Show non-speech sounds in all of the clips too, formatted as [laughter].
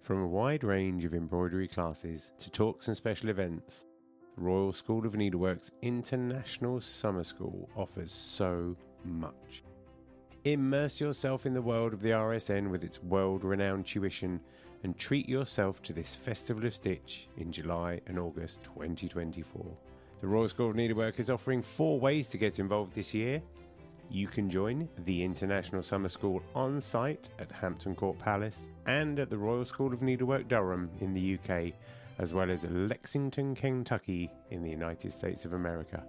From a wide range of embroidery classes to talks and special events, the Royal School of Needlework's International Summer School offers so much. Immerse yourself in the world of the RSN with its world renowned tuition and treat yourself to this Festival of Stitch in July and August 2024. The Royal School of Needlework is offering four ways to get involved this year. You can join the International Summer School on site at Hampton Court Palace and at the Royal School of Needlework Durham in the UK, as well as Lexington, Kentucky in the United States of America.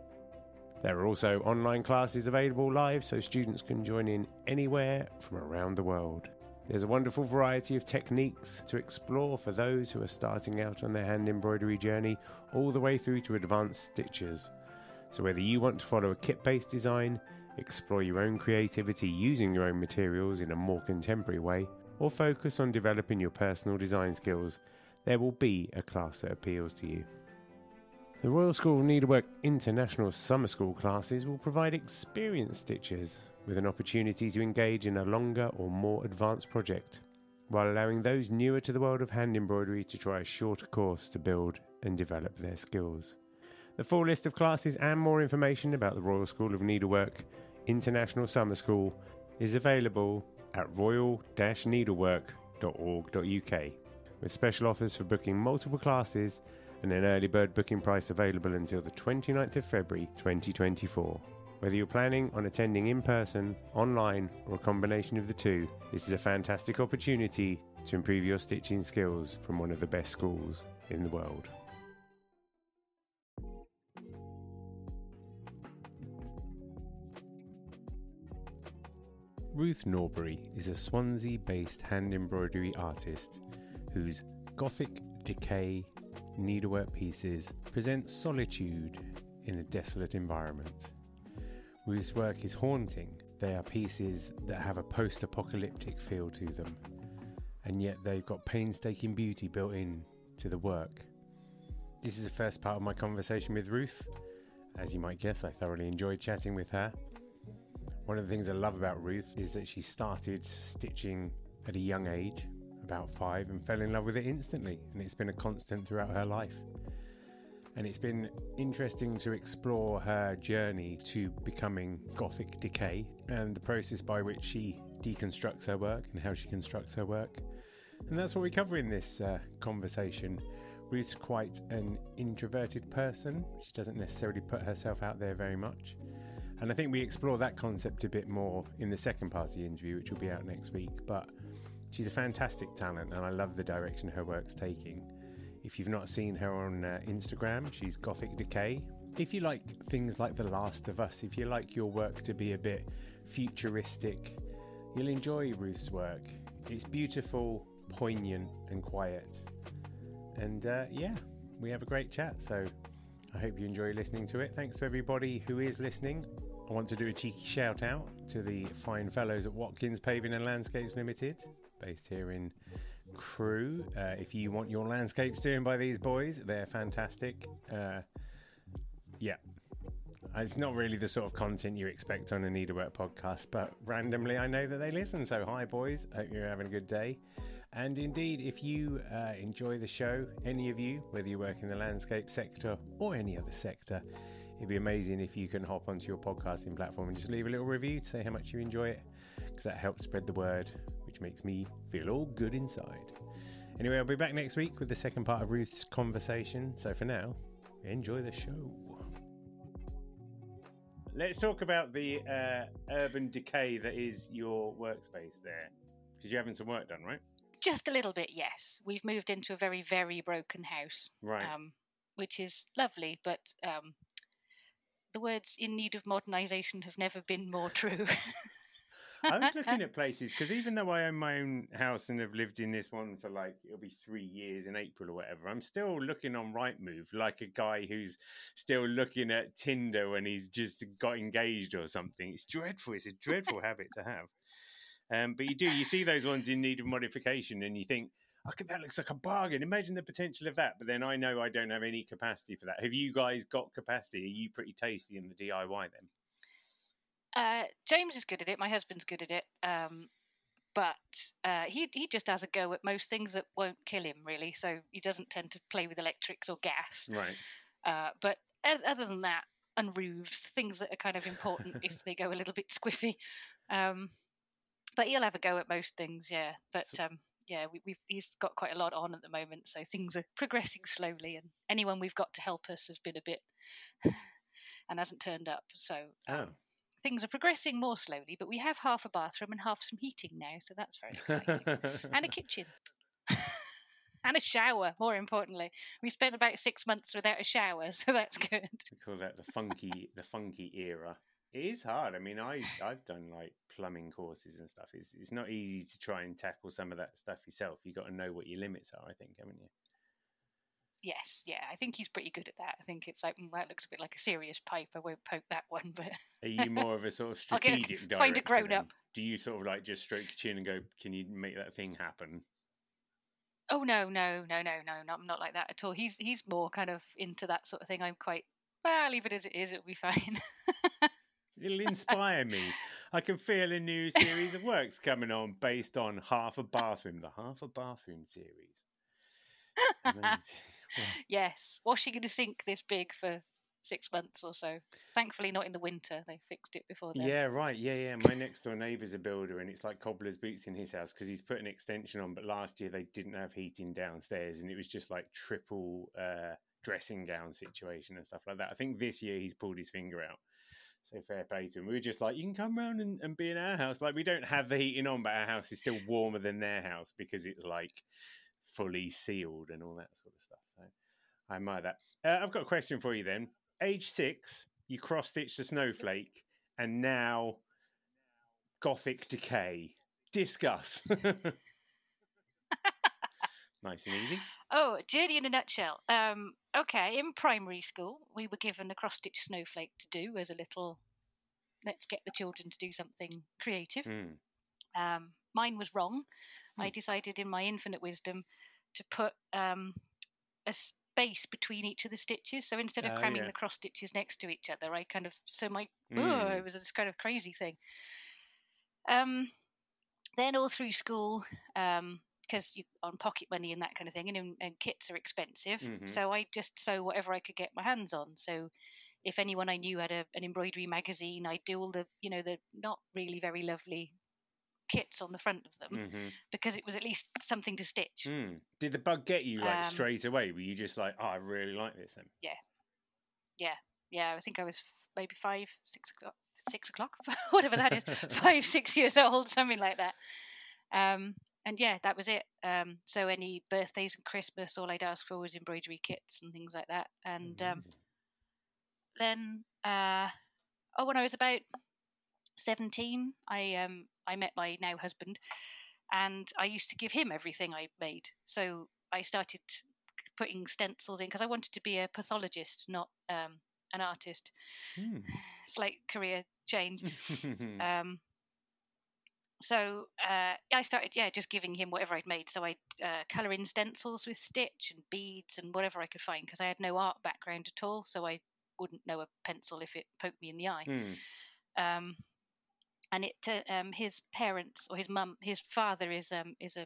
There are also online classes available live so students can join in anywhere from around the world. There's a wonderful variety of techniques to explore for those who are starting out on their hand embroidery journey, all the way through to advanced stitches. So, whether you want to follow a kit based design, explore your own creativity using your own materials in a more contemporary way, or focus on developing your personal design skills, there will be a class that appeals to you. The Royal School of Needlework International Summer School classes will provide experienced stitchers with an opportunity to engage in a longer or more advanced project, while allowing those newer to the world of hand embroidery to try a shorter course to build and develop their skills. The full list of classes and more information about the Royal School of Needlework International Summer School is available at royal-needlework.org.uk, with special offers for booking multiple classes and an early bird booking price available until the 29th of February 2024. Whether you're planning on attending in person, online, or a combination of the two, this is a fantastic opportunity to improve your stitching skills from one of the best schools in the world. Ruth Norbury is a Swansea based hand embroidery artist whose Gothic decay needlework pieces present solitude in a desolate environment. Ruth's work is haunting. They are pieces that have a post apocalyptic feel to them, and yet they've got painstaking beauty built in to the work. This is the first part of my conversation with Ruth. As you might guess, I thoroughly enjoyed chatting with her. One of the things I love about Ruth is that she started stitching at a young age, about five and fell in love with it instantly, and it's been a constant throughout her life. And it's been interesting to explore her journey to becoming Gothic decay and the process by which she deconstructs her work and how she constructs her work. And that's what we cover in this uh, conversation. Ruth's quite an introverted person. She doesn't necessarily put herself out there very much. And I think we explore that concept a bit more in the second part of the interview, which will be out next week. But She's a fantastic talent, and I love the direction her work's taking. If you've not seen her on uh, Instagram, she's Gothic Decay. If you like things like The Last of Us, if you like your work to be a bit futuristic, you'll enjoy Ruth's work. It's beautiful, poignant, and quiet. And uh, yeah, we have a great chat. So I hope you enjoy listening to it. Thanks to everybody who is listening. I want to do a cheeky shout out to the fine fellows at Watkins Paving and Landscapes Limited based here in Crewe. Uh, if you want your landscapes doing by these boys, they're fantastic. Uh, yeah. It's not really the sort of content you expect on a Needlework podcast, but randomly I know that they listen. So, hi, boys. Hope you're having a good day. And indeed, if you uh, enjoy the show, any of you, whether you work in the landscape sector or any other sector, it'd be amazing if you can hop onto your podcasting platform and just leave a little review to say how much you enjoy it, because that helps spread the word which makes me feel all good inside. Anyway, I'll be back next week with the second part of Ruth's conversation. So for now, enjoy the show. Let's talk about the uh, urban decay that is your workspace there. Because you're having some work done, right? Just a little bit, yes. We've moved into a very, very broken house. Right. Um, which is lovely, but um, the words in need of modernisation have never been more true. I was looking [laughs] at places because even though I own my own house and have lived in this one for like it'll be three years in April or whatever, I'm still looking on Rightmove like a guy who's still looking at Tinder when he's just got engaged or something. It's dreadful. It's a dreadful habit to have. Um, but you do you see those ones in need of modification, and you think, "Okay, that looks like a bargain." Imagine the potential of that. But then I know I don't have any capacity for that. Have you guys got capacity? Are you pretty tasty in the DIY then? Uh, James is good at it. My husband's good at it. Um, but uh, he he just has a go at most things that won't kill him really. So he doesn't tend to play with electrics or gas. Right. Uh, but other than that, and roofs, things that are kind of important if they go a little bit squiffy. Um, but he'll have a go at most things, yeah. But so, um, yeah, we, he's got quite a lot on at the moment, so things are progressing slowly. And anyone we've got to help us has been a bit [sighs] and hasn't turned up. So um, oh. things are progressing more slowly. But we have half a bathroom and half some heating now, so that's very exciting, and a [laughs] kitchen. [laughs] and a shower. More importantly, we spent about six months without a shower, [laughs] so that's good. We call that the funky, the funky era. It is hard. I mean, I I've done like plumbing courses and stuff. It's it's not easy to try and tackle some of that stuff yourself. You got to know what your limits are. I think, haven't you? Yes, yeah, I think he's pretty good at that. I think it's like mm, that looks a bit like a serious pipe. I won't poke that one, but are you more of a sort of [laughs] strategic? Get, [laughs] find a grown up. Do you sort of like just stroke your chin and go, "Can you make that thing happen?" Oh no, no, no, no, no, I'm not like that at all. He's he's more kind of into that sort of thing. I'm quite well, leave it as it is. It'll be fine. [laughs] It'll inspire me. I can feel a new series of works coming on based on Half a Bathroom, the Half a Bathroom series. [laughs] [laughs] yes, washing in a sink this big for six months or so. Thankfully, not in the winter. They fixed it before then. Yeah, right. Yeah, yeah. My next door neighbour's a builder, and it's like cobbler's boots in his house because he's put an extension on. But last year they didn't have heating downstairs, and it was just like triple uh, dressing gown situation and stuff like that. I think this year he's pulled his finger out. So fair play to him. We were just like, you can come around and, and be in our house. Like we don't have the heating on, but our house is still warmer than their house because it's like fully sealed and all that sort of stuff. So I admire that. Uh, I've got a question for you then. Age six, you cross stitched a snowflake, and now gothic decay. Discuss. [laughs] nice and easy. Oh, journey in a nutshell. Um, okay, in primary school, we were given a cross stitch snowflake to do as a little. Let's get the children to do something creative. Mm. Um, mine was wrong. Mm. I hmm. decided, in my infinite wisdom, to put um, a space between each of the stitches. So instead of uh, cramming yeah. the cross stitches next to each other, I kind of so my mm. oh, it was this kind of crazy thing. Um, then all through school, um, because you on pocket money and that kind of thing, and, and kits are expensive. Mm-hmm. So I just sew whatever I could get my hands on. So if anyone I knew had a, an embroidery magazine, I'd do all the you know the not really very lovely kits on the front of them mm-hmm. because it was at least something to stitch. Mm. Did the bug get you like um, straight away? Were you just like, oh, I really like this? Then yeah, yeah, yeah. I think I was maybe five, six o'clock, six o'clock, [laughs] whatever that is, [laughs] five, six years old, something like that. Um, and yeah, that was it. Um, so any birthdays and Christmas, all I'd ask for was embroidery kits and things like that. And um, then, uh, oh, when I was about seventeen, I um, I met my now husband, and I used to give him everything I made. So I started putting stencils in because I wanted to be a pathologist, not um, an artist. Mm. [sighs] Slight career change. [laughs] so uh, I started, yeah, just giving him whatever I'd made. So I'd uh, colour in stencils with stitch and beads and whatever I could find because I had no art background at all. So I wouldn't know a pencil if it poked me in the eye. Mm. Um, and it, uh, um, his parents or his mum, his father is um, is a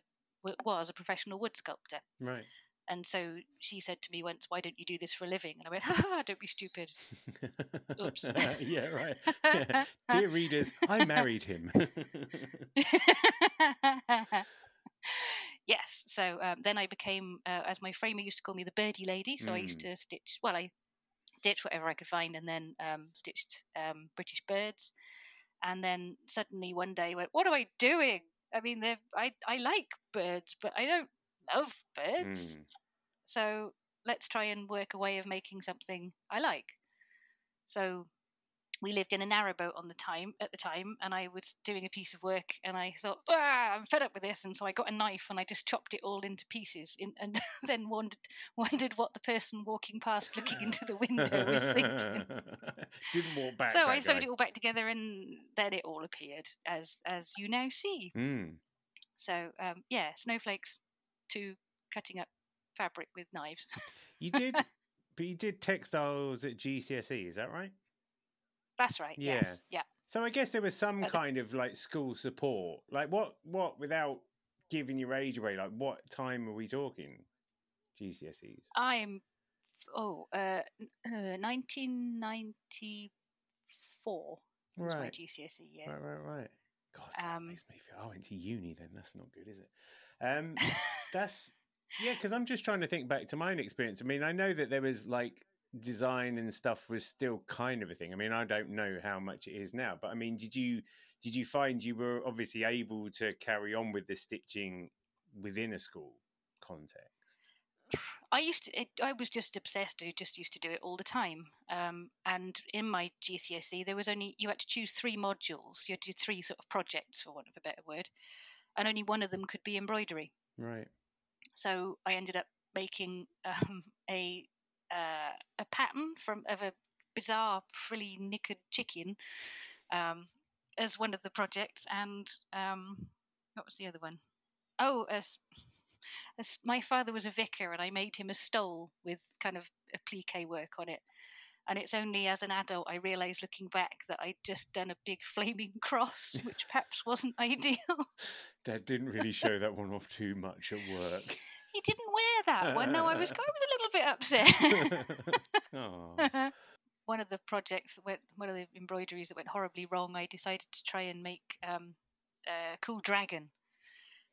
was a professional wood sculptor. Right. And so she said to me once, "Why don't you do this for a living?" And I went, "Ha don't be stupid." Oops. [laughs] yeah, right. Yeah. [laughs] [laughs] Dear readers, I married him. yes. So um, then I became, uh, as my framer used to call me, the birdie lady. So mm. I used hmm. to stitch. Well, I stitched whatever I could find, and then um, stitched um, British birds. And then suddenly one day, went, "What am I doing?" I mean, I I like birds, but I don't love birds. Mm. So let's try and work a way of making something I like. So we lived in a narrowboat on the time at the time, and I was doing a piece of work, and I thought, ah, I'm fed up with this, and so I got a knife and I just chopped it all into pieces, in, and [laughs] then wondered wondered what the person walking past, looking into the window, was thinking. [laughs] Didn't walk back. So I sewed guy. it all back together, and then it all appeared as as you now see. Mm. So um, yeah, snowflakes to cutting up fabric with knives. [laughs] you did, but you did textiles at GCSE, is that right? That's right. Yeah. Yes. Yeah. So I guess there was some But kind of like school support. Like what? What without giving your age away? Like what time are we talking? GCSEs. I'm oh uh, uh 1994 was my Right. GCSE year. Right. Right. Right. God, that Um, makes me feel. I went to uni then. That's not good, is it? Um, [laughs] that's yeah. Because I'm just trying to think back to my own experience. I mean, I know that there was like design and stuff was still kind of a thing. I mean, I don't know how much it is now, but I mean, did you did you find you were obviously able to carry on with the stitching within a school context? I used to. It, I was just obsessed. I just used to do it all the time. Um, and in my GCSE, there was only you had to choose three modules. You had to do three sort of projects, for want of a better word, and only one of them could be embroidery. Right. So I ended up making [laughs] um, a uh, a pattern from of a bizarre frilly knickered chicken um, as one of the projects, and um, what was the other one? Oh, as, as my father was a vicar, and I made him a stole with kind of applique work on it. And it's only as an adult I realised, looking back, that I'd just done a big [laughs] flaming cross, which [laughs] perhaps wasn't ideal. Dad didn't really show that one off too much at work. [laughs] he didn't wear that one. No, I was, I was a little bit upset. one of the projects that went, one of the embroideries that went horribly wrong, I decided to try and make um, a cool dragon,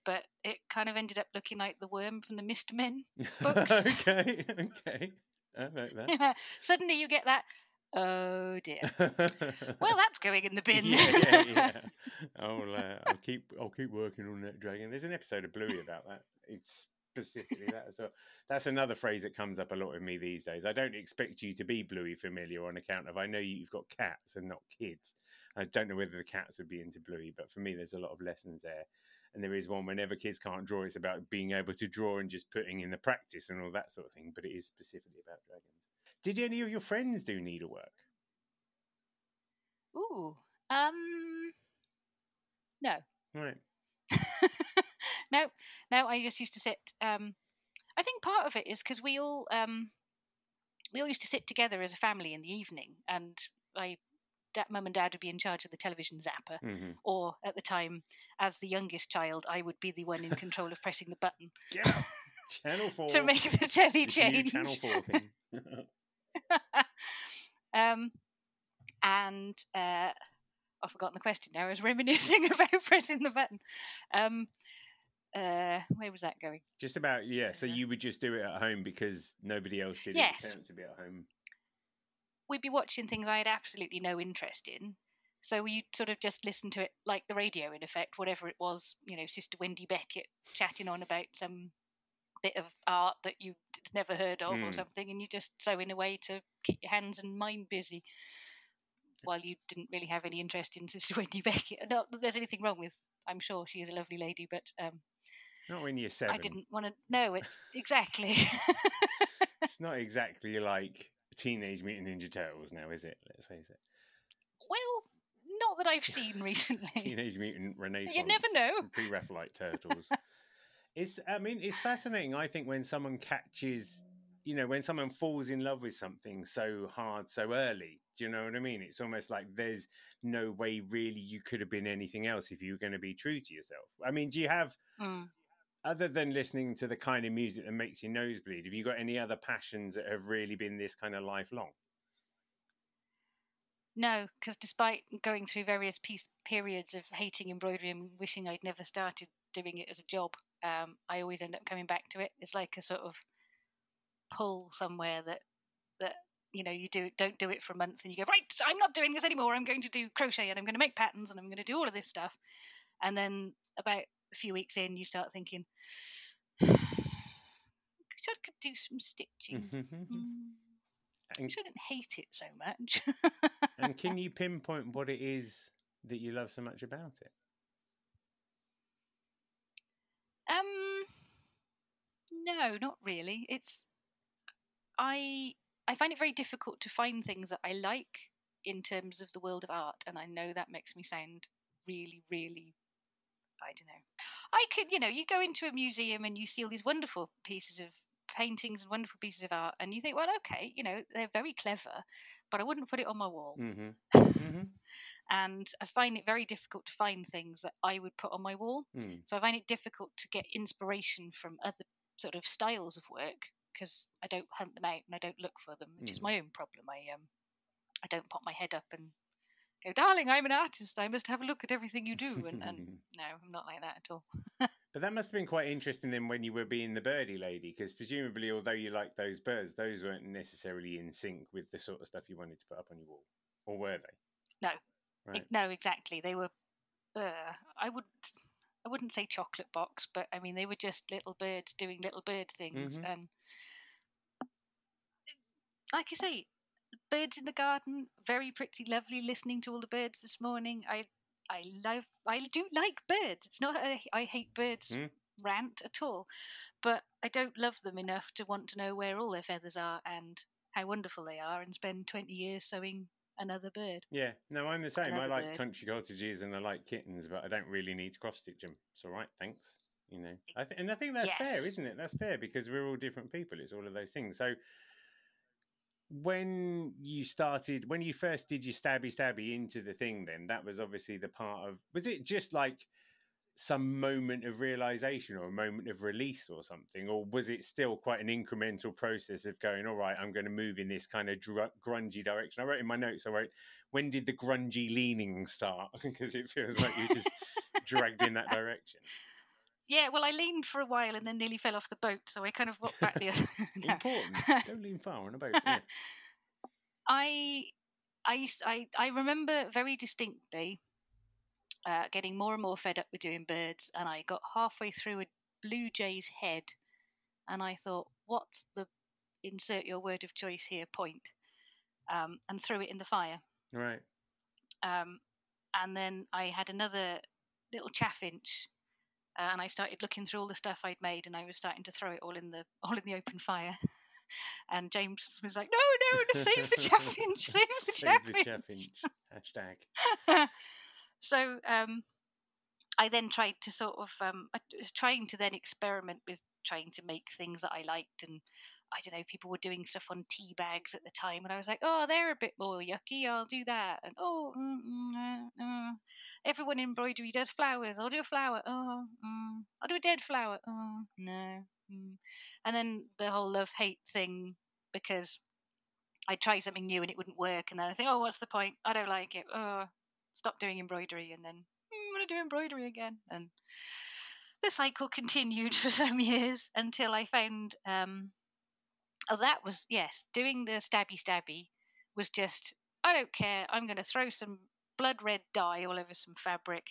but it kind of ended up looking like the worm from the Mr Men. Books. okay. Okay. I like [laughs] that. Suddenly, you get that. Oh dear. Well, that's going in the [laughs] bin. yeah, yeah, yeah. [laughs] I'll, uh, I'll keep I'll keep working on that dragon. There's an episode of Bluey about that. It's specifically that as well. That's another phrase that comes up a lot with me these days. I don't expect you to be Bluey familiar on account of I know you've got cats and not kids. I don't know whether the cats would be into Bluey, but for me, there's a lot of lessons there. And there is one whenever kids can't draw, it's about being able to draw and just putting in the practice and all that sort of thing. But it is specifically about dragons. Did any of your friends do needlework? Ooh. Um. No. Right. [laughs] no. No. I just used to sit. Um. I think part of it is because we all um. We all used to sit together as a family in the evening, and I, da- mum and dad would be in charge of the television zapper, hmm or at the time, as the youngest child, I would be the one in control of pressing the button up. [laughs] Channel 4. to make the telly It's a new change. Channel 4 thing. [laughs] um, and uh, I've forgotten the question now. I was reminiscing [laughs] about pressing the button. Um, uh, where was that going? just about, yeah. So Yeah. you would just do it at home because nobody else did it. Yes. Parents would be at home. We'd be watching things I had absolutely no interest in. So you'd sort of just listen to it like the radio, in effect, whatever it was, you know, Sister Wendy Beckett chatting on about some bit of art that you'd never heard of or Mm. something, and you just sew in a way to keep your hands and mind busy while you didn't really have any interest in Sister Wendy Beckett. [laughs] Not that there's anything wrong with, I'm sure she is a lovely lady, but um, Not when you're seven. I didn't want to know it's exactly. [laughs] It's not exactly like Teenage Mutant Ninja Turtles now, is it? Let's face it. well, not that I've [laughs] seen recently. Teenage Mutant Renaissance. you never know. Pre-Raphaelite Turtles. [laughs] it's. I mean, it's fascinating. I think when someone catches, you know, when someone falls in love with something so hard so early. Do you know what I mean? It's almost like there's no way really you could have been anything else if you were going to be true to yourself. I mean, do you have Mm. Other than listening to the kind of music that makes your nose bleed, have you got any other passions that have really been this kind of lifelong? No, because despite going through various piece, periods of hating embroidery and wishing I'd never started doing it as a job, um, I always end up coming back to it. It's like a sort of pull somewhere that that you know you do don't do it for a month and you go right. I'm not doing this anymore. I'm going to do crochet and I'm going to make patterns and I'm going to do all of this stuff. And then about a few weeks in, you start thinking, [sighs] I could do some stitching. Mm, [laughs] and, shouldn't hate it so much. and [laughs] can you pinpoint what it is that you love so much about it? Um, no, not really. It's I I find it very difficult to find things that I like in terms of the world of art, and I know that makes me sound really, really. I don't know. I could, you know, you go into a museum and you see all these wonderful pieces of paintings and wonderful pieces of art, and you think, well, okay, you know, they're very clever, but I wouldn't put it on my wall. Mm-hmm. [laughs] Mm-hmm. and I find it very difficult to find things that I would put on my wall. Mm. So I find it difficult to get inspiration from other sort of styles of work because I don't hunt them out and I don't look for them, which is Mm. my own problem. I um, I don't pop my head up and go, darling, I'm an artist. I must have a look at everything you do. And, and [laughs] no, I'm not like that at all. But that must have been quite interesting then when you were being the birdie lady, because presumably, although you liked those birds, those weren't necessarily in sync with the sort of stuff you wanted to put up on your wall, or were they? No. Right. No, exactly. They were. Uh, I would. I wouldn't say chocolate box, but I mean they were just little birds doing little bird things, Mhm. and like I say, birds in the garden, very pretty, lovely. Listening to all the birds this morning, I I love. I do like birds. It's not a, I hate birds Mm. rant at all, but I don't love them enough to want to know where all their feathers are and how wonderful they are, and spend twenty years sewing another bird. Yeah, no, I'm the same. I like bird. country cottages and I like kittens, but I don't really need to cross stitch them. It's all right, thanks. You know, I th- and I think that's fair, isn't it? That's fair because we're all different people. It's all of those things. So, when you started, when you first did your stabby stabby into the thing, then that was obviously the part of. Was it just like some moment of realization or a moment of release or something, or was it still quite an incremental process of going, all right, I'm going to move in this kind of dr- grungy direction? I wrote in my notes, I wrote, when did the grungy leaning start? [laughs] because it feels like you just [laughs] dragged in that direction. Yeah, well, I leaned for a while and then nearly fell off the boat, so I kind of walked back the other. [laughs] [laughs] No. Important. [laughs] Don't lean far on a boat. Yeah. I, I used, I, I remember very distinctly uh, getting more and more fed up with doing birds, and I got halfway through a blue jay's head, and I thought, "What's the insert your word of choice here point?" Um, and threw it in the fire. Right. Um, and then I had another little chaffinch, uh, and I started looking through all the stuff I'd made, and I was starting to throw it all in the [laughs] all in the open fire. [laughs] and James was like, "No, no, no save the chaffinch, [laughs] save the Save the chaffinch." chaffinch. Hashtag. so um, I then tried to sort of um, I was trying to then experiment with trying to make things that I liked, and I don't know, people were doing stuff on tea bags at the time, and I was like, oh, they're a bit more yucky, I'll do that, and oh, mm, mm, uh, uh. everyone in embroidery does flowers, I'll do a flower, oh, mm, I'll do a dead flower, oh, no, mm. and then the whole love hate thing because. I'd try something new and it wouldn't work, and then I think, oh, what's the point? I don't like it. Oh, stop doing embroidery and then I'm going to do embroidery again. And the cycle [laughs] continued for some years until I found, um, oh, that was, yes, doing the stabby stabby was just, I don't care. I'm going to throw some blood red dye all over some fabric.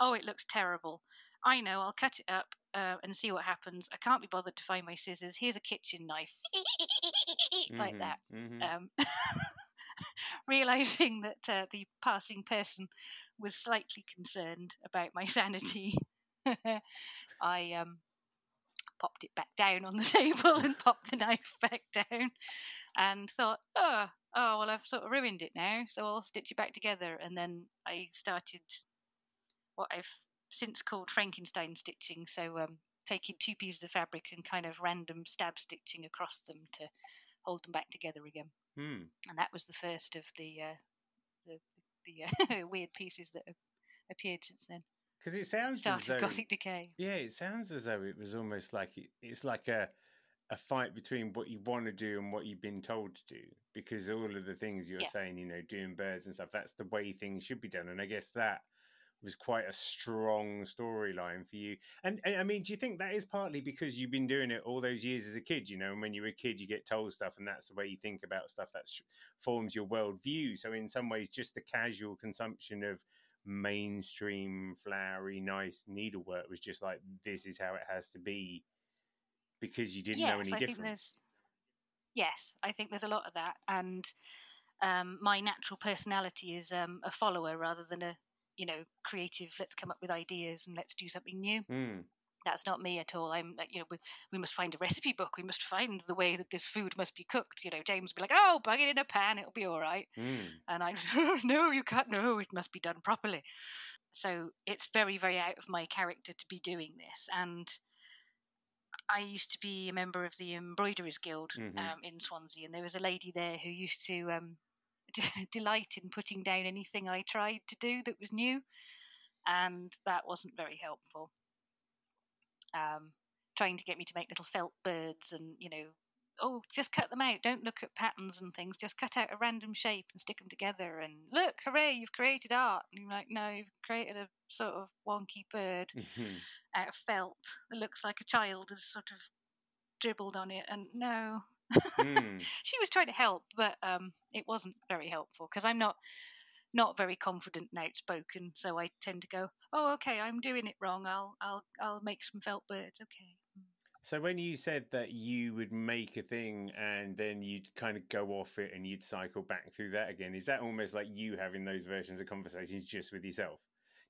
Oh, it looks terrible. I know, I'll cut it up uh, and see what happens. I can't be bothered to find my scissors. Here's a kitchen knife. [laughs] like Mhm, that mhm. um, [laughs] realizing that uh, the passing person was slightly concerned about my [laughs] sanity, I um, popped it back down on the [laughs] table and popped the knife back down, and thought, oh, oh, well, I've sort of ruined it now, so I'll stitch it back together. And then I started what I've since called Frankenstein stitching. So um, taking two pieces of fabric and kind of random stab stitching across them to hold them back together again Hmm. and that was the first of the uh, the the uh, [laughs] weird pieces that have appeared since then. Because it sounds as Started though, Gothic Decay. yeah, it sounds as though it was almost like it, it's like a a fight between what you want to do and what you've been told to do. Because all of the things you're Yeah. saying, you know, doing birds and stuff, that's the way things should be done. And I guess that was quite a strong storyline for you. And, and I mean, do you think that is partly because you've been doing it all those years as a kid? You know, and when you're a kid, you get told stuff, and that's the way you think about stuff. That sh- forms your worldview. So in some ways, just the casual consumption of mainstream flowery nice needlework was just like this is how it has to be because you didn't know yes, any I think different there's. Yes, I think there's a lot of that, and um, my natural personality is um, a follower rather than a you know creative. Let's come up with ideas and let's do something new. Mm, That's not me at all. I'm you know, we, we must find a recipe book. We must find the way that this food must be cooked. You know, James would be like, "Oh, bung it in a pan; it'll be all right." mm, And I, [laughs] no, you can't. No, it must be done properly. So it's very, very out of my character to be doing this. And I used to be a member of the Embroiderers Guild Mhm. um, in Swansea, and there was a lady there who used to um, [laughs] delight in putting down anything I tried to do that was new, and that wasn't very helpful. Um, trying to get me to make little felt birds, and you know, oh, just cut them out. Don't look at patterns and things. Just cut out a random shape and stick them together. And look, hooray, you've created art. And you're like, no, you've created a sort of wonky bird Mhm. out of felt that looks like a child has sort of dribbled on it. And no, Mm. [laughs] she was trying to help, but um, it wasn't very helpful because I'm not not very confident and outspoken. So I tend to go, oh, okay, I'm doing it wrong. I'll I'll I'll make some felt birds. Okay. Mm. So when you said that you would make a thing and then you'd kind of go off it and you'd cycle back through that again, is that almost like you having those versions of conversations just with yourself?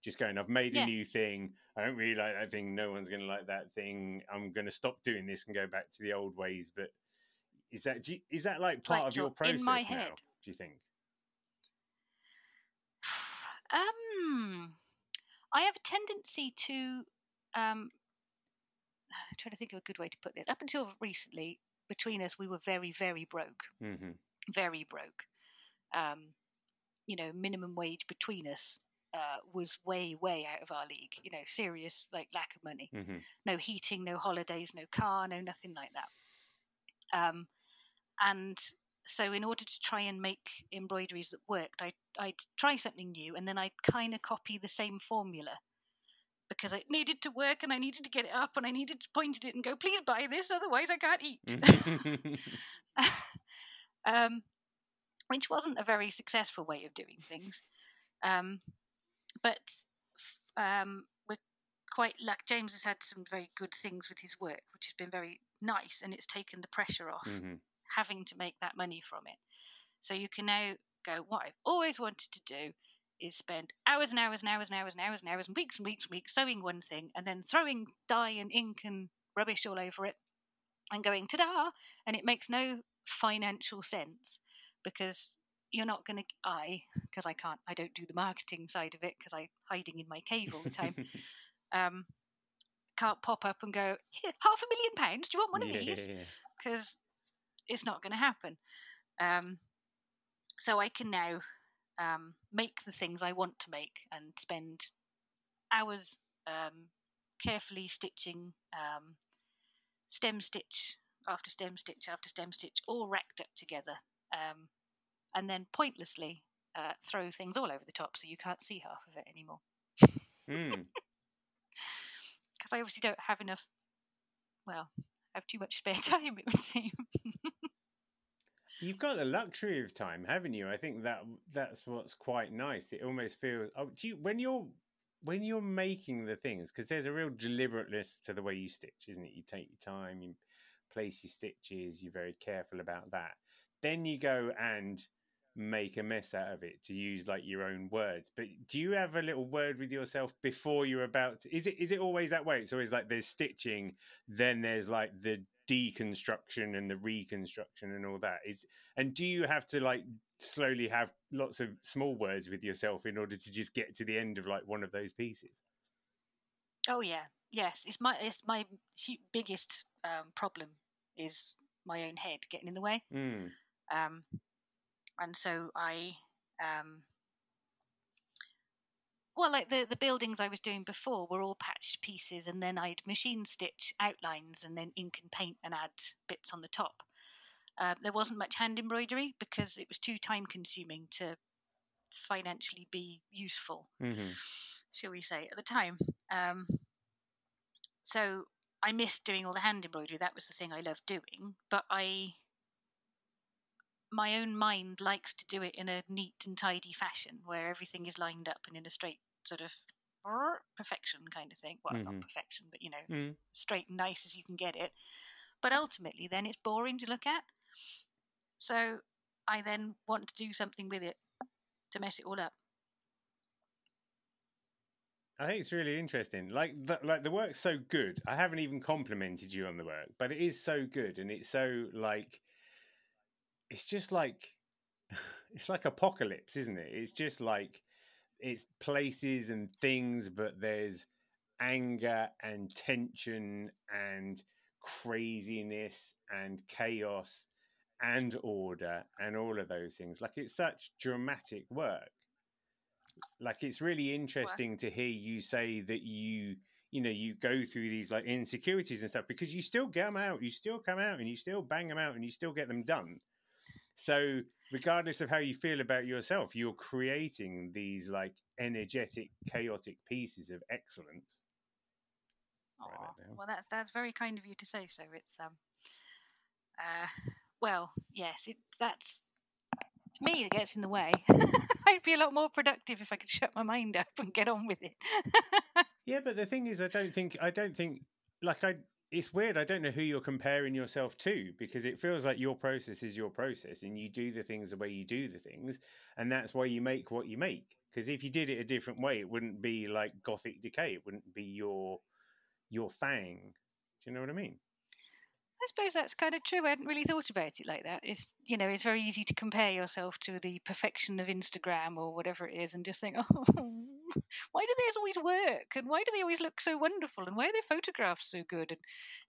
Just going, I've made a Yeah. new thing. I don't really like that thing. No one's going to like that thing. I'm going to stop doing this and go back to the old ways. But is that is that like part like of your process in my now? head. Do you think? Um, I have a tendency to um, [sighs] I'm trying to think of a good way to put this. Up until recently, between us, we were very, very broke, hmm very broke. Um, you know, minimum wage between us uh, was way, way out of our league. You know, serious like lack of money. hmm No heating, no holidays, no car, no nothing like that. Um, and so, in order to try and make embroideries that worked, I I'd try something new, and then I'd kind of copy the same formula because it needed to work, and I needed to get it up, and I needed to point at it and go, "Please buy this, otherwise I can't eat." Mm-hmm. [laughs] [laughs] um, which wasn't a very successful way of doing things. Um, but um, we're quite luck. James has had some very good things with his work, which has been very nice, and it's taken the pressure off hmm having to make that money from it. So you can now go, what I've always wanted to do is spend hours and hours and hours and hours and hours and hours and weeks and weeks and weeks sewing one thing and then throwing dye and ink and rubbish all over it and going ta-da and it makes no financial sense because you're not going to i because i can't i don't do the marketing side of it because i'm hiding in my cave all the time [laughs] um can't pop up and go here half a million pounds do you want one of yeah, these yeah, yeah. because it's not going to happen. Um, so I can now um, make the things I want to make and spend hours um, carefully stitching um, stem stitch after stem stitch after stem stitch, all racked up together, um, and then pointlessly uh, throw things all over the top so you can't see half of it anymore. [laughs] Mm. Because I obviously don't have enough. Well, Have too much spare [laughs] time. It would seem. You've got the luxury of time, haven't you? I think that that's what's quite nice. It almost feels. Oh, do you when you're when you're making the things because there's a real deliberateness to the way you stitch, isn't it? You take your time, you place your stitches, you're very careful about that. Then you go and make a mess out of it to use like your own words. But do you have a little word with yourself before you're about to, is it is it always that way? It's always like there's stitching, then there's like the deconstruction and the reconstruction and all that. Is and do you have to like slowly have lots of small words with yourself in order to just get to the end of like one of those pieces? Oh yeah, yes. It's my it's my biggest um, problem is my own head getting in the way. Mm. Um, and so I, um, well, like the the buildings I was doing before were all patched pieces, and then I'd machine stitch outlines and then ink and paint and add bits on the top. Um, there wasn't much hand embroidery because it was too time consuming to financially be useful hmm shall we say, at the time. Um, so I missed doing all the hand embroidery. That was the thing I loved doing. But I, my own mind likes to do it in a neat and tidy fashion where everything is lined up and in a straight sort of perfection kind of thing. Well, Mhm. not perfection, but you know, Mm. straight and nice as you can get it. But ultimately, then it's boring to look at. So I then want to do something with it to mess it all up. I think it's really interesting. Like the, like the work's so good. I haven't even complimented you on the work, but it is so good, and it's so like it's just like [sighs] it's like apocalypse, isn't it? It's just like it's places and things, but there's anger and tension and craziness and chaos and order and all of those things. Like it's such dramatic work. Like it's really interesting to hear you say that you you know you go through these like insecurities and stuff because you still get them out you still come out and you still bang them out and you still get them done so regardless of how you feel about yourself you're creating these like energetic chaotic pieces of excellence. Right well that's that's very kind of you to say so it's um uh well yes it that's to me it gets in the way. [laughs] I'd be a lot more productive if i could shut my mind up and get on with it. [laughs] Yeah, but the thing is, I don't think I don't think like I. It's weird. I don't know who you're comparing yourself to because it feels like your process is your process, and you do the things the way you do the things, and that's why you make what you make. Because if you did it a different way, it wouldn't be like Gothic Decay. It wouldn't be your your thing. Do you know what I mean? I suppose that's kind of true. I hadn't really thought about it like that. It's you know, it's very easy to compare yourself to the perfection of Instagram or whatever it is, and just think, [laughs] oh, why do these always work? And why do they always look so wonderful? And why are their photographs so good? And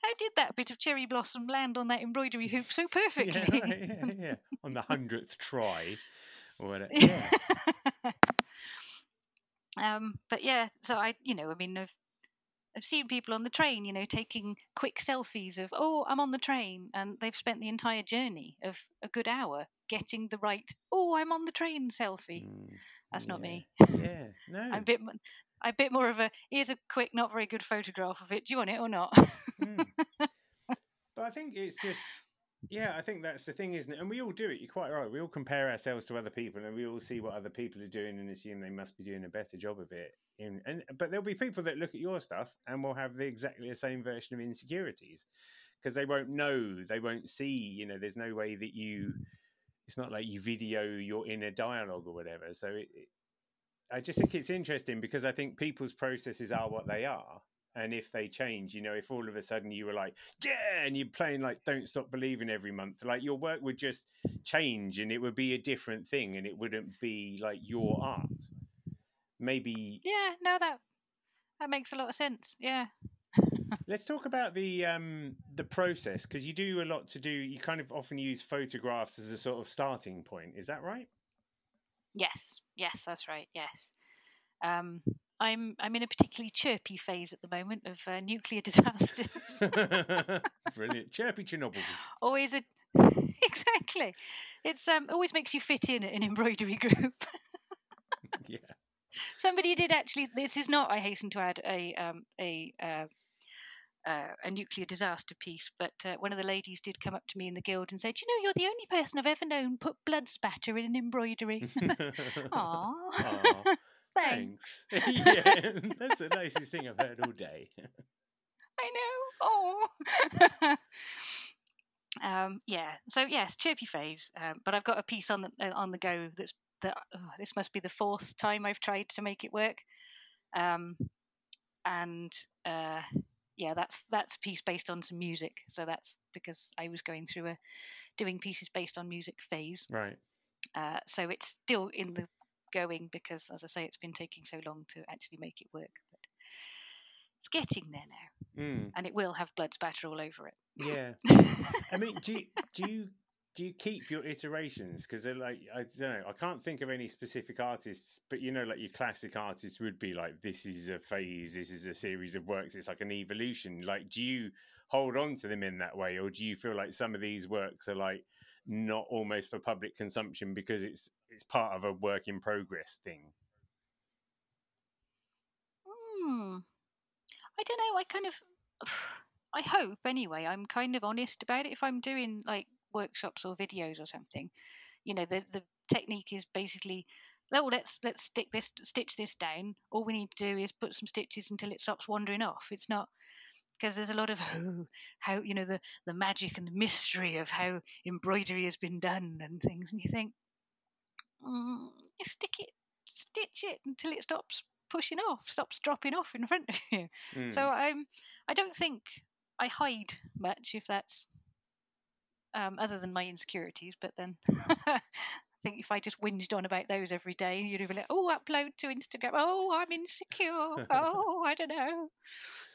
how did that bit of cherry blossom land on that embroidery hoop so [laughs] perfectly? yeah, yeah, yeah, [laughs] on the hundredth try, or whatever. Yeah. um, but yeah, so I, you know, I mean, I've I've seen people on the train, you know, taking quick selfies of, oh, I'm on the train, and they've spent the entire journey of a good hour getting the right, oh, I'm on the train selfie. Mm, That's yeah. not me. Yeah, [laughs] no. I'm a bit, I'm a bit more of a, here's a quick, not very good photograph of it. Do you want it or not? mm. [laughs] But I think it's just yeah, I think that's the thing, isn't it? And we all do it. You're quite right. We all compare ourselves to other people, and we all see what other people are doing and assume they must be doing a better job of it. In, and but there'll be people that look at your stuff and will have the exactly the same version of insecurities because they won't know, they won't see. You know, there's no way that you. It's not like you video your inner dialogue or whatever. So it, it, I just think it's interesting because I think people's processes are what they are, and if they change you know if all of a sudden you were like yeah and you're playing like don't stop believing every month like your work would just change and it would be a different thing and it wouldn't be like your art. Maybe yeah no that that makes a lot of sense yeah. [laughs] Let's talk about the um the process because you do a lot to do you kind of often use photographs as a sort of starting point is that right? Yes yes that's right yes. Um I'm I'm in a particularly chirpy phase at the moment of uh, nuclear [laughs] disasters. [laughs] Brilliant, chirpy Chernobyl. [laughs] Always a exactly. It's um always makes you fit in an embroidery group. yeah. Somebody did actually. This is not. I hasten to add a um a. Uh, uh, a nuclear disaster piece, but uh, one of the ladies did come up to me in the guild and said, "You know, you're the only person I've ever known put blood spatter in an embroidery." Aww. Aww. Thanks. Thanks. [laughs] yeah, that's the nicest thing I've heard all day. I know. Oh. [laughs] um, yeah. So yes, chirpy phase. Um, but I've got a piece on the uh, on the go that's that. Oh, this must be the fourth time I've tried to make it work. Um, and uh, yeah, that's that's a piece based on some music. So that's because I was going through a doing pieces based on music phase. Right. Uh, so it's still in the going because, as I say, it's been taking so long to actually make it work. But it's getting there now, mm. and it will have blood spatter all over it. Yeah, [laughs] I mean, do you, do you do you keep your iterations? Because they're like, I don't know, I can't think of any specific artists, but you know, like your classic artists would be like, this is a phase, this is a series of works, it's like an evolution. Like, do you hold on to them in that way, or do you feel like some of these works are like not almost for public consumption because it's it's part of a work in progress thing? Hmm. I don't know. I kind of, [sighs] I hope anyway. I'm kind of honest about it. If I'm doing like workshops or videos or something, you know, the the technique is basically oh let's let's stick this stitch this down all we need to do is put some stitches until it stops wandering off it's not because there's a lot of oh, how you know the the magic and the mystery of how embroidery has been done and things, and you think, mm, you stick it, stitch it until it stops pushing off, stops dropping off in front of [laughs] you. Mm. So I'm, I don't think I hide much if that's um, other than my insecurities, but then [laughs] think if I just whinged on about those every day, you'd be like, "Oh, upload to Instagram. Oh, I'm insecure. oh, I don't know.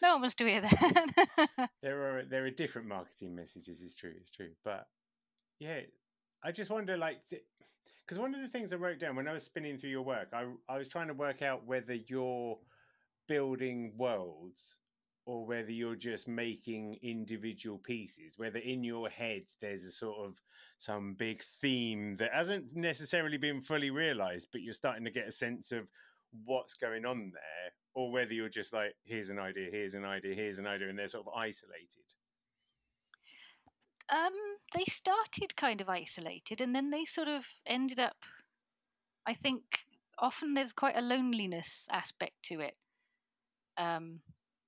No one wants to hear that." [laughs] there are there are different marketing messages. It's true. It's true. But yeah, I just wonder, like, because one of the things I wrote down when I was spinning through your work, I I was trying to work out whether you're building worlds or whether you're just making individual pieces whether in your head there's a sort of some big theme that hasn't necessarily been fully realized but you're starting to get a sense of what's going on there or whether you're just like here's an idea here's an idea here's an idea and they're sort of isolated? Um they started kind of isolated and then they sort of ended up i think often there's quite a loneliness aspect to it. Um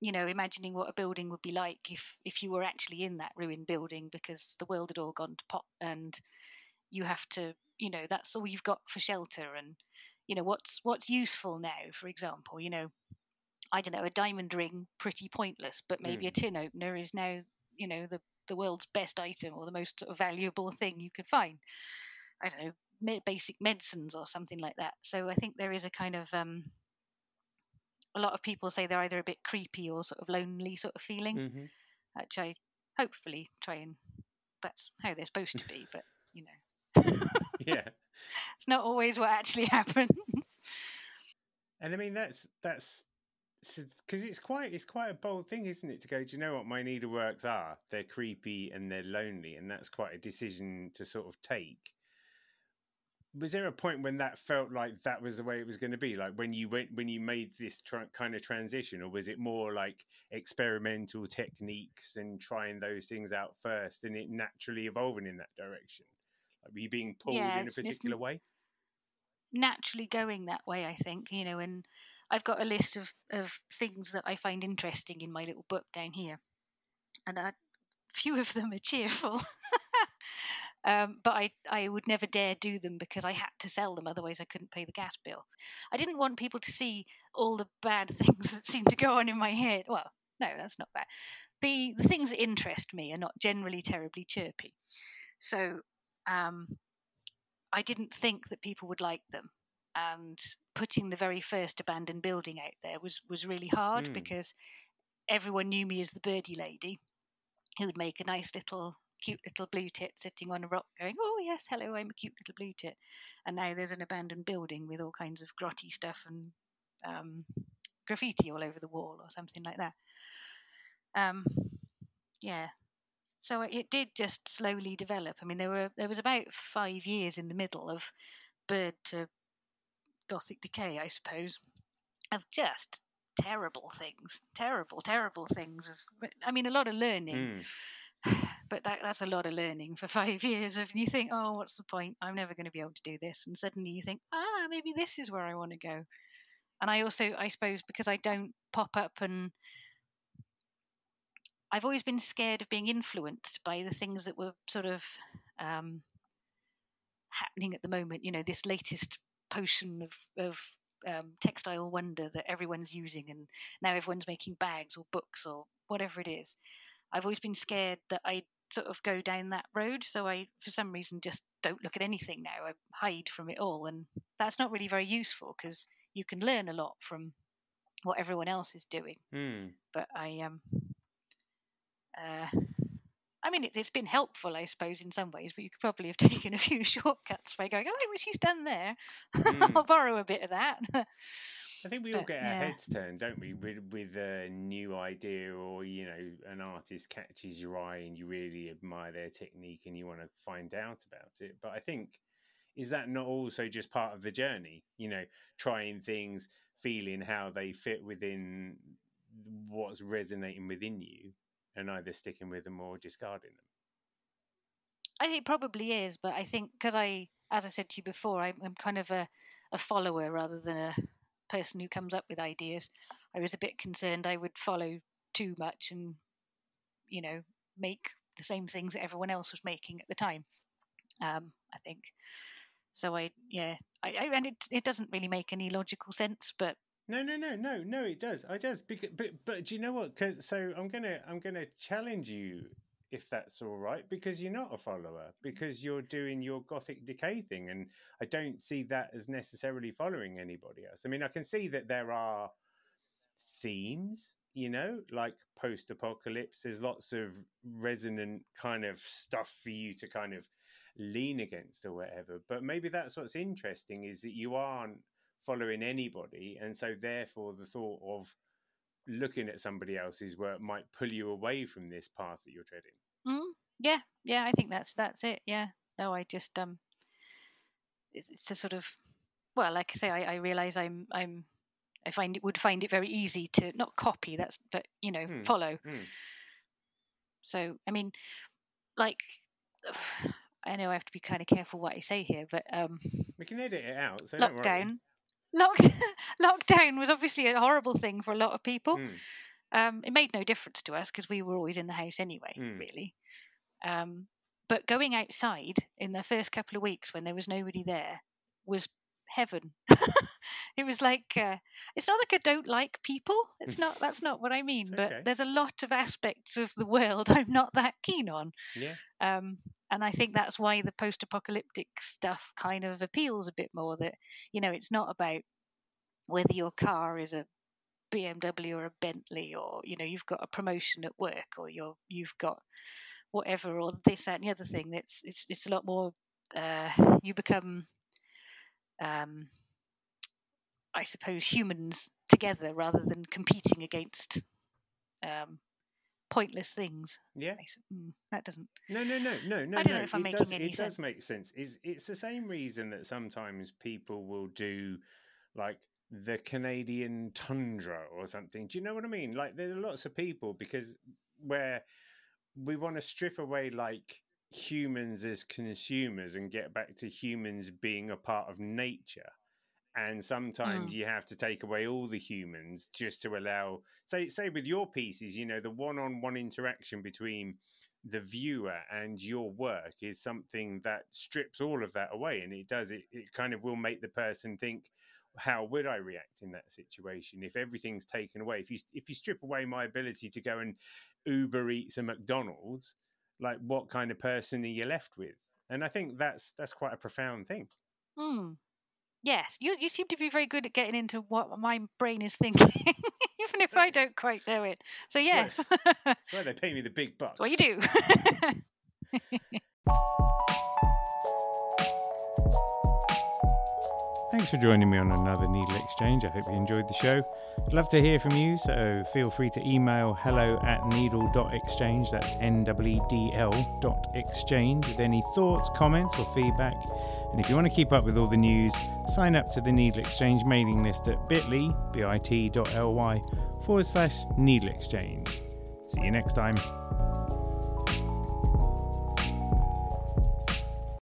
you know, imagining what a building would be like if if you were actually in that ruined building because the world had all gone to pot and you have to, you know, that's all you've got for shelter and you know what's what's useful now for example you know i don't know a diamond ring pretty pointless but maybe mm. a tin opener is now you know the the world's best item or the most valuable thing you could find i don't know basic medicines or something like that so i think there is a kind of um, a lot of people say they're either a bit creepy or sort of lonely sort of feeling, mm-hmm. which I hopefully try and that's how they're supposed to be, but you know. [laughs] yeah. [laughs] It's not always what actually [laughs] happens. And I mean that's that's because it's quite it's quite a bold thing, isn't it? To go, do you know what my needleworks are? They're creepy and they're lonely, and that's quite a decision to sort of take was there a point when that felt like that was the way it was going to be? Like when you went when you made this tra- kind of transition or was it more like experimental techniques and trying those things out first and it naturally evolving in that direction? Like were you being pulled yeah, in a particular way? naturally going that way i think you know and i've got a list of of things that i find interesting in my little book down here and a few of them are cheerful [laughs] Um, but I, I would never dare do them because I had to sell them, otherwise I couldn't pay the gas bill. I didn't want people to see all the bad [laughs] things that seem to go on in my head. Well, no, that's not bad. The the things that interest me are not generally terribly chirpy, so um, I didn't think that people would like them. And putting the very first abandoned building out there was was really hard mm. because everyone knew me as the birdie lady, who would make a nice little cute little blue tit sitting on a rock going, Oh, yes, hello, I'm a cute little blue tit. And now there's an abandoned building with all kinds of grotty stuff and um, graffiti all over the wall or something like that. Um, yeah. So it did just slowly develop. I mean, there were there was about five years in the middle of bird to gothic decay, I suppose, of just terrible things, terrible, terrible things. Of, I mean, a lot of learning. Mm [sighs] [laughs] but that, that's a lot of learning for [laughs] five years. If you think, oh, what's the point? I'm never going to be able to do this, and suddenly you think, ah, maybe this is where I want to go. And I also, I suppose, because I don't pop up and I've always been scared of being influenced by the things that were sort of um, happening at the moment. You know, this latest potion of, of um, textile wonder that everyone's using, and now everyone's making bags or books or whatever it is. I've always been scared that I sort of go down that road. So I, for some reason, just don't look at anything now. I hide from it all, and that's not really very useful because you can learn a lot from what everyone else is doing. Mm. But I um, uh, I mean, it, has been helpful, I suppose, in some ways. But you could probably have [laughs] taken a few [laughs] shortcuts by going, "I like what she's done there. [laughs] Mm. I'll borrow a bit of that." I think we but, all get yeah. our heads turned, don't we, with with a new idea or you know an artist catches your eye and you really admire their technique and you want to find out about it. But I think is that not also just part of the journey? You know, trying things, feeling how they fit within what's resonating within you, and either sticking with them or discarding them. I think it probably is, but I think because I, as I said to you before, I'm, I'm kind of a, a follower rather than a person who comes up with ideas. I was a bit concerned I would follow too much and, you know, make the same things that everyone else was making at the time. Um, I think. So I, yeah, I, I, and it it doesn't really make any logical sense, but no, no, no, no, no, it does. I does. But but do you know what? Because so I'm gonna I'm gonna challenge you if that's all right, because you're not a follower, mm. because you're doing your gothic decay thing. And I don't see that as necessarily following anybody else. I mean, I can see that there are themes, you know, like post apocalypse. There's lots of resonant kind of stuff for you to kind of lean against or whatever. But maybe that's what's interesting is that you aren't following anybody. And so, therefore, the thought of looking at somebody else's work might pull you away from this path that you're treading. Mm, yeah, yeah, I think that's that's it. Yeah, no, I just um, it's, it's a sort of, well, like I say, I, I realize I'm I'm I find it would find it very easy to not copy that's but you know Hmm, follow. hmm. So I mean, like. [sighs] I know I have to be kind of careful what I say here, but um, We can edit it out. So lockdown, lock, [laughs] lockdown was obviously a horrible thing for a lot of people. Mm, Um, it made no difference to us because we were always in the house anyway, Mm. really. Um, but going outside in the first couple of weeks when there was nobody there was heaven. [laughs] it was like uh, it's not like I don't like people. It's not. That's not what I [laughs] mean. It's but there's a lot of aspects of the world [laughs] I'm not that keen on. yeah. Um, and I think that's why the post-apocalyptic stuff kind of appeals a bit more. That you know, it's not about whether your car is a BMW or a Bentley, or you know, you've got a promotion at work, or you're you've got whatever, or this that and the other thing. That's it's it's a lot more. Uh, you become, um, I suppose, humans together rather than competing against um, pointless things. Yeah. Mm, That doesn't. No, no, no, no, no. I don't no. know if I'm it making does, any It sense. does make sense. Is it's the same reason that sometimes people will do like the Canadian tundra or something. Do you know what I mean? Like there are lots of people because where we want to strip away like humans as consumers and get back to humans being a part of nature. And sometimes Mm. you have to take away all the humans just to allow, say, say with your pieces, you know, the one-on-one interaction between the viewer and your work is something that strips all of that away and it does it it kind of will make the person think how would i react in that situation if everything's taken away if you if you strip away my ability to go and uber eats a mcdonald's like what kind of person are you left with and i think that's that's quite a profound thing Hmm. Yes, you you seem to be very good at getting into what my brain is thinking, [laughs] even if I don't quite know it. So yes, That's that's that's why they pay me the big bucks what you do. [laughs] Thanks for joining me on another NeedleXChange. I hope you enjoyed the show. I'd love to hear from you, so feel free to email hello at needle.exchange, that's N-E-E-D-L dot exchange, with any thoughts, comments or feedback. And if you want to keep up with all the news, sign up to the NeedleXChange mailing list at bit.ly, bit.ly forward slash needle exchange. See you next time.